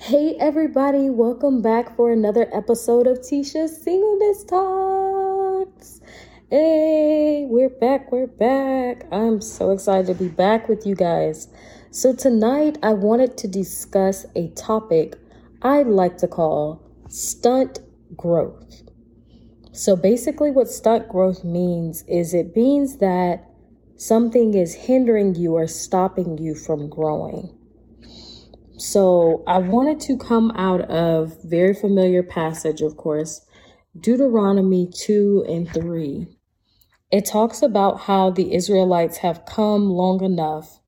Hey, everybody, welcome back for another episode of Tisha's Singleness Talks. Hey, we're back, we're back. I'm so excited to be back with you guys. So, tonight I wanted to discuss a topic I like to call stunt growth. So, basically, what stunt growth means is it means that something is hindering you or stopping you from growing. So I wanted to come out of very familiar passage, of course, Deuteronomy 2 and 3. It talks about how the Israelites have come long enough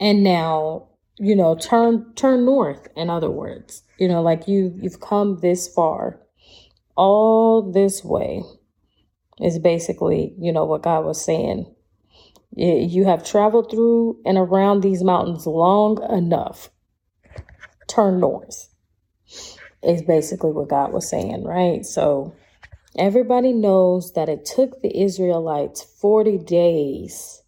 and now, you know, turn turn north, in other words. You know, like you you've come this far, all this way is basically, you know, what God was saying. You have traveled through and around these mountains long enough turn north, is basically what God was saying, right? So everybody knows that it took the Israelites 40 days.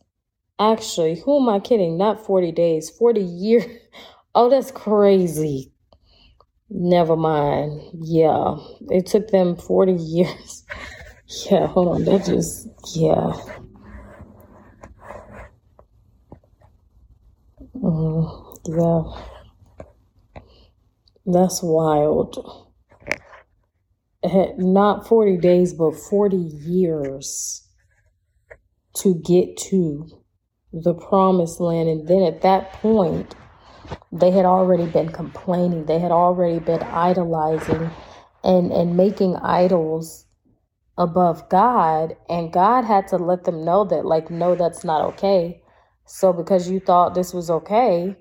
Actually, who am I kidding? Not 40 days, 40 years. Oh, that's crazy. Never mind. Yeah, it took them 40 years. yeah, hold on. That just, yeah. Mm, yeah. That's wild. Eh, not 40 days, but 40 years to get to the promised land. And then at that point, they had already been complaining, they had already been idolizing and, and making idols above God. And God had to let them know that, like, no, that's not okay. So because you thought this was okay,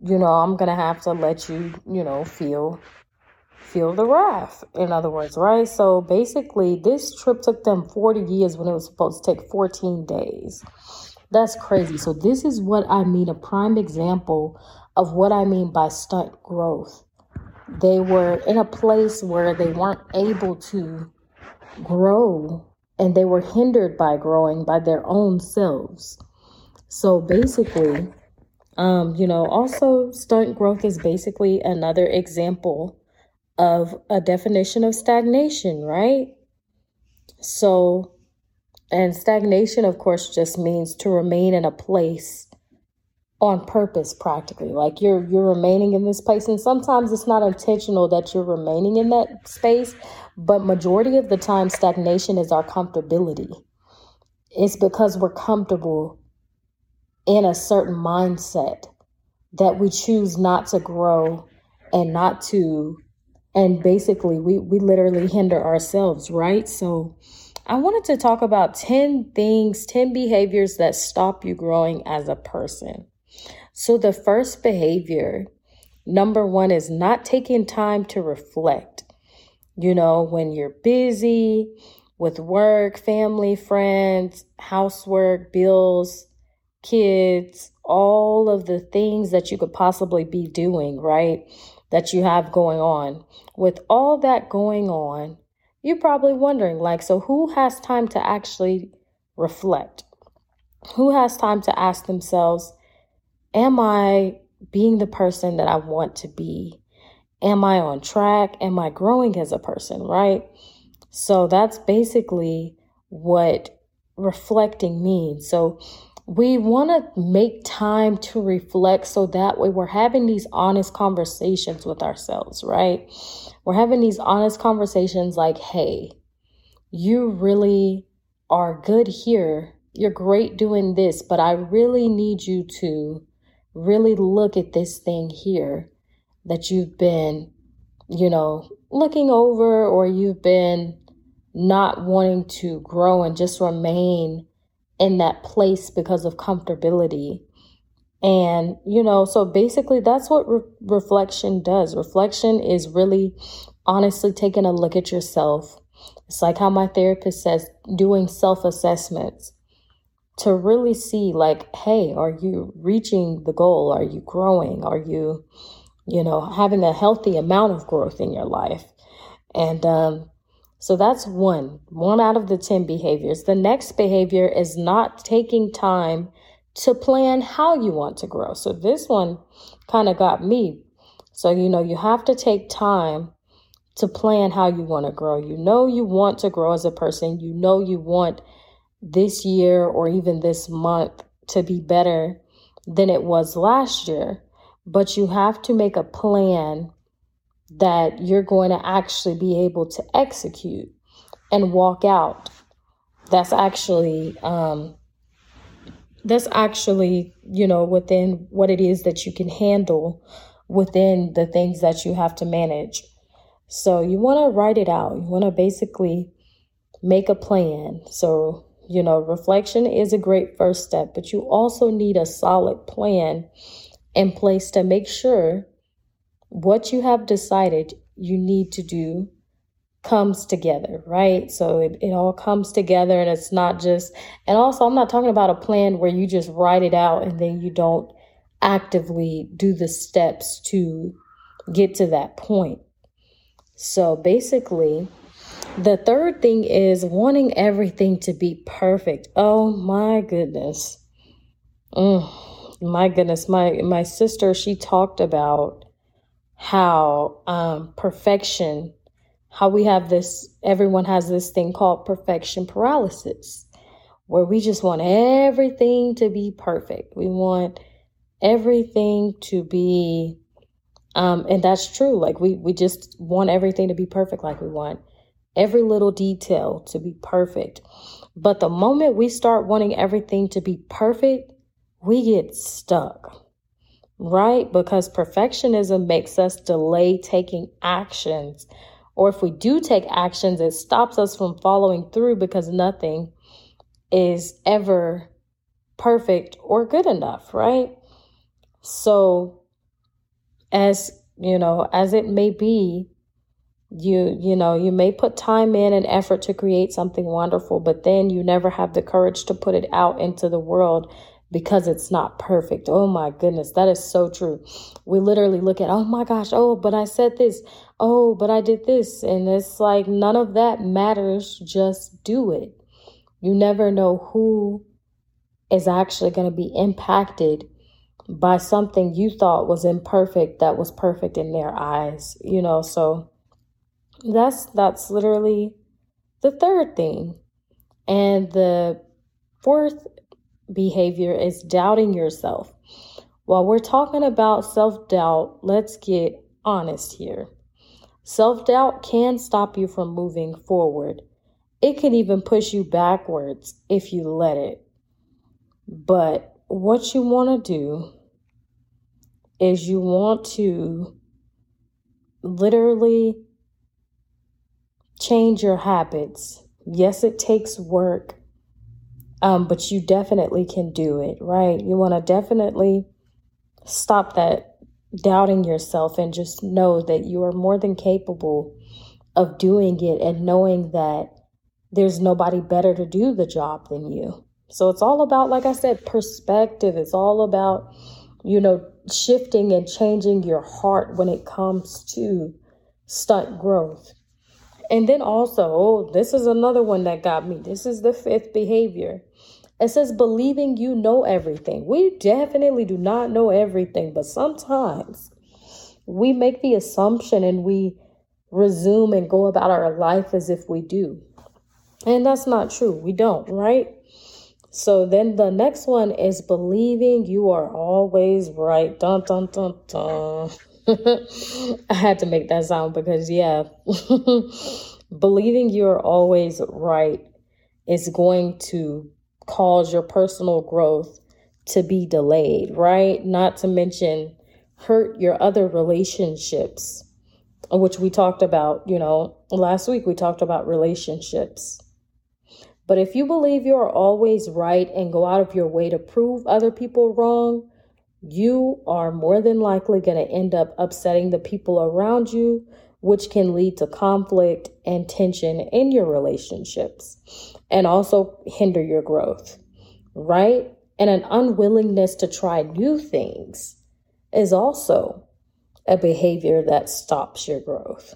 you know, I'm gonna have to let you, you know, feel feel the wrath. In other words, right? So basically, this trip took them 40 years when it was supposed to take 14 days. That's crazy. So this is what I mean, a prime example of what I mean by stunt growth. They were in a place where they weren't able to grow and they were hindered by growing by their own selves. So basically, um, you know, also stunt growth is basically another example of a definition of stagnation, right? So, and stagnation, of course, just means to remain in a place on purpose practically like you're you're remaining in this place and sometimes it's not intentional that you're remaining in that space but majority of the time stagnation is our comfortability it's because we're comfortable in a certain mindset that we choose not to grow and not to and basically we we literally hinder ourselves right? So i wanted to talk about 10 things 10 behaviors that stop you growing as a person. So the first behavior number 1 is not taking time to reflect. You know when you're busy with work family friends housework bills kids, all of the things that you could possibly be doing, right? That you have going on. With all that going on, you're probably wondering, like, so who has time to actually reflect? Who has time to ask themselves, am I being the person that I want to be? Am I on track? Am I growing as a person, right? So that's basically what reflecting means. So we want to make time to reflect so that way we're having these honest conversations with ourselves, right? We're having these honest conversations like, hey, you really are good here. You're great doing this, but I really need you to really look at this thing here that you've been, you know, looking over or you've been not wanting to grow and just remain in that place because of comfortability. And, you know, so basically that's what re- reflection does. Reflection is really honestly taking a look at yourself. It's like how my therapist says, doing self assessments to really see, like, hey, are you reaching the goal? Are you growing? Are you, you know, having a healthy amount of growth in your life? And, um, so that's one, one out of the 10 behaviors. The next behavior is not taking time to plan how you want to grow. So this one kind of got me. So, you know, you have to take time to plan how you want to grow. You know, you want to grow as a person. You know, you want this year or even this month to be better than it was last year. But you have to make a plan that you're going to actually be able to execute and walk out. That's actually, um, that's actually, you know, within what it is that you can handle within the things that you have to manage. So you want to write it out. You want to basically make a plan. So, you know, reflection is a great first step, but you also need a solid plan in place to make sure what you have decided you need to do comes together, right? So it, it all comes together and it's not just, and also I'm not talking about a plan where you just write it out and then you don't actively do the steps to get to that point. So basically, the third thing is wanting everything to be perfect. Oh my goodness. Mm, my goodness. My my sister, she talked about how um, perfection, how we have this, everyone has this thing called perfection paralysis, where we just want everything to be perfect. We want everything to be um, and that's true. Like we we just want everything to be perfect like we want every little detail to be perfect. But the moment we start wanting everything to be perfect, we get stuck. Right? Because perfectionism makes us delay taking actions. Or if we do take actions, it stops us from following through because nothing is ever perfect or good enough, right? So as you know, as it may be, you you know you may put time in and effort to create something wonderful but then you never have the courage to put it out into the world because it's not perfect. Oh my goodness that is so true. We literally look at oh my gosh oh but i said this. Oh but i did this. And it's like none of that matters. Just do it. You never know who is actually going to be impacted by something you thought was imperfect that was perfect in their eyes you know? So that's that's literally the third thing. And the fourth behavior is doubting yourself. While we're talking about self-doubt let's get honest here. Self-doubt can stop you from moving forward. It can even push you backwards if you let it. But what you want to do is you want to literally change your habits. Yes, it takes work, um, but you definitely can do it, right? You want to definitely stop that doubting yourself and just know that you are more than capable of doing it and knowing that there's nobody better to do the job than you. So it's all about, like I said, perspective. It's all about, you know, shifting and changing your heart when it comes to stunt growth. And then also, oh, this is another one that got me. This is the fifth behavior. It says believing you know everything. We definitely do not know everything, but sometimes we make the assumption and we resume and go about our life as if we do. And that's not true. We don't, right? So then the next one is believing you are always right. Dun dun dun dun. I had to make that sound because yeah, believing you're always right is going to cause your personal growth to be delayed, right? Not to mention hurt your other relationships, which we talked about, you know, last week we talked about relationships. But if you believe you are always right and go out of your way to prove other people wrong, you are more than likely going to end up upsetting the people around you, which can lead to conflict and tension in your relationships and also hinder your growth, right? And an unwillingness to try new things is also a behavior that stops your growth.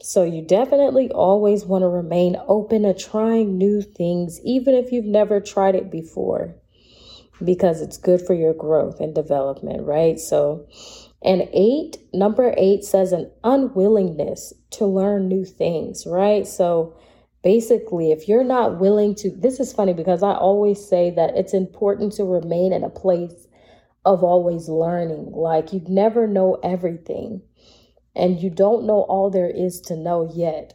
So you definitely always want to remain open to trying new things, even if you've never tried it before, because it's good for your growth and development, right? So And eight, number eight says an unwillingness to learn new things, right? So basically, if you're not willing to, this is funny because I always say that it's important to remain in a place of always learning. Like you never know everything and you don't know all there is to know yet.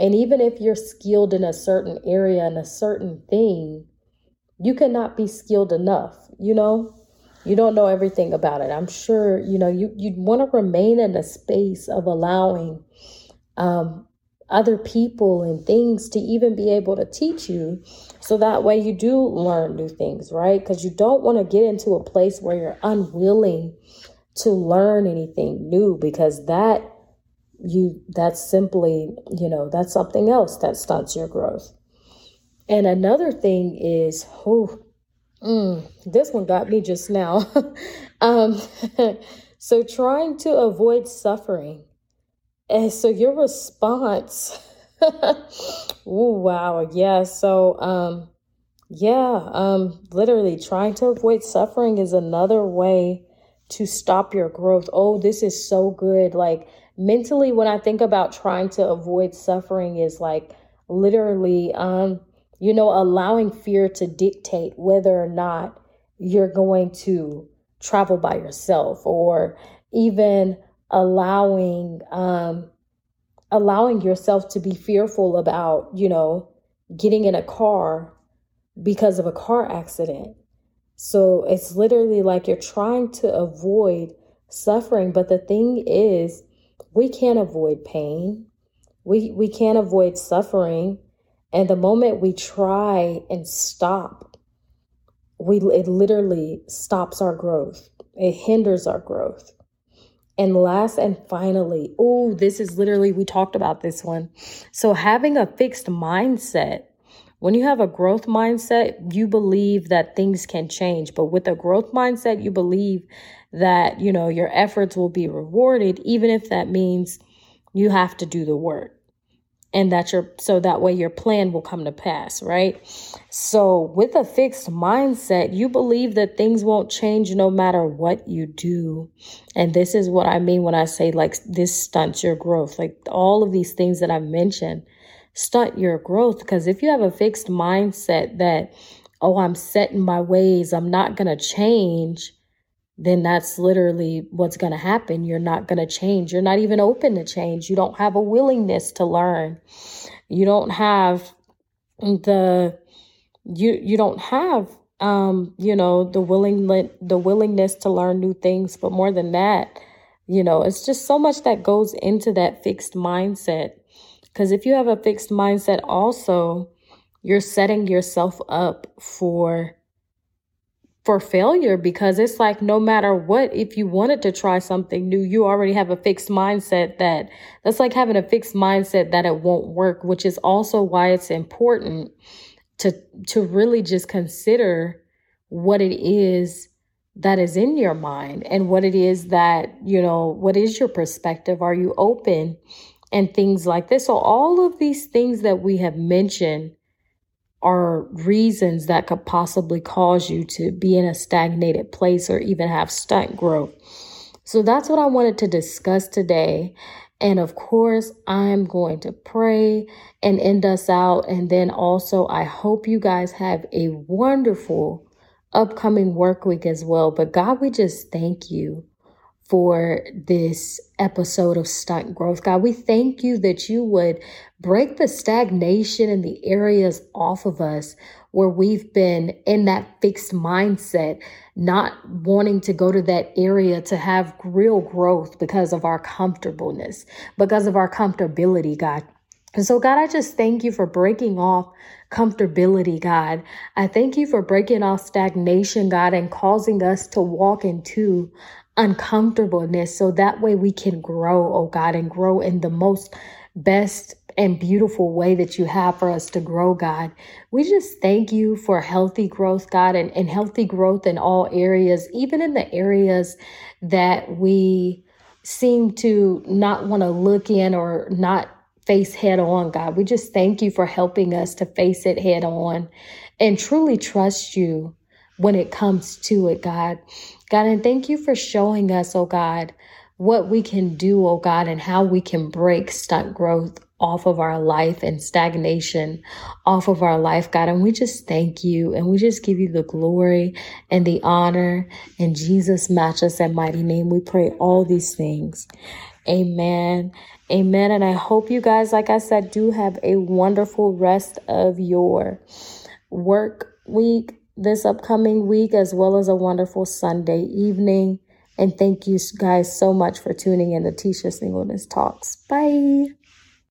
And even if you're skilled in a certain area and a certain thing, you cannot be skilled enough, you know? You don't know everything about it. I'm sure, you know, you, you'd want to remain in a space of allowing um, other people and things to even be able to teach you so that way you do learn new things, right? Because you don't want to get into a place where you're unwilling to learn anything new because that you that's simply you know that's something else that stunts your growth and another thing is oh Mm, this one got me just now. um, so, trying to avoid suffering. And so, your response. oh, wow. Yeah. So, um, yeah, um, literally trying to avoid suffering is another way to stop your growth. Oh, this is so good. Like, mentally, when I think about trying to avoid suffering, is like literally, um, you know, allowing fear to dictate whether or not you're going to travel by yourself or even allowing um allowing yourself to be fearful about, you know, getting in a car because of a car accident. So it's literally like you're trying to avoid suffering, but the thing is, we can't avoid pain. We we can't avoid suffering. And the moment we try and stop, we it literally stops our growth. It hinders our growth. And last and finally, oh, this is literally, we talked about this one. So having a fixed mindset. When you have a growth mindset, you believe that things can change. But with a growth mindset, you believe that, you know, your efforts will be rewarded, even if that means you have to do the work and that your so that way your plan will come to pass, right? So with a fixed mindset, you believe that things won't change no matter what you do. And this is what I mean when I say like this stunts your growth. Like all of these things that I've mentioned stunt your growth because if you have a fixed mindset that oh, I'm set in my ways, I'm not going to change, then that's literally what's going to happen. You're not going to change. You're not even open to change. You don't have a willingness to learn. You don't have the you you don't have um you know the willing the willingness to learn new things but more than that you know it's just so much that goes into that fixed mindset because if you have a fixed mindset also you're setting yourself up for for failure because it's like no matter what if you wanted to try something new you already have a fixed mindset that that's like having a fixed mindset that it won't work which is also why it's important to to really just consider what it is that is in your mind and what it is that you know what is your perspective? Are you open? And things like this. So all of these things that we have mentioned are reasons that could possibly cause you to be in a stagnated place or even have stunt growth. So that's what I wanted to discuss today. And of course, I'm going to pray and end us out. And then also, I hope you guys have a wonderful upcoming work week as well. But God, we just thank you for this episode of Stunt Growth. God, we thank you that you would break the stagnation in the areas off of us where we've been in that fixed mindset, not wanting to go to that area to have real growth because of our comfortableness, because of our comfortability, God. And so, God, I just thank you for breaking off comfortability, God. I thank you for breaking off stagnation, God, and causing us to walk into uncomfortableness so that way we can grow, oh God, and grow in the most best and beautiful way that you have for us to grow, God. We just thank you for healthy growth, God, and, and healthy growth in all areas, even in the areas that we seem to not want to look in or not face head on, God. We just thank you for helping us to face it head on and truly trust you when it comes to it, God. God, and thank you for showing us, oh God, what we can do, oh God, and how we can break stunt growth off of our life and stagnation off of our life, God. And we just thank you and we just give you the glory and the honor. In Jesus' matchless and mighty name, we pray all these things. Amen. Amen. And I hope you guys, like I said, do have a wonderful rest of your work week this upcoming week, as well as a wonderful Sunday evening. And thank you guys so much for tuning in to Tisha Singleness Talks. Bye.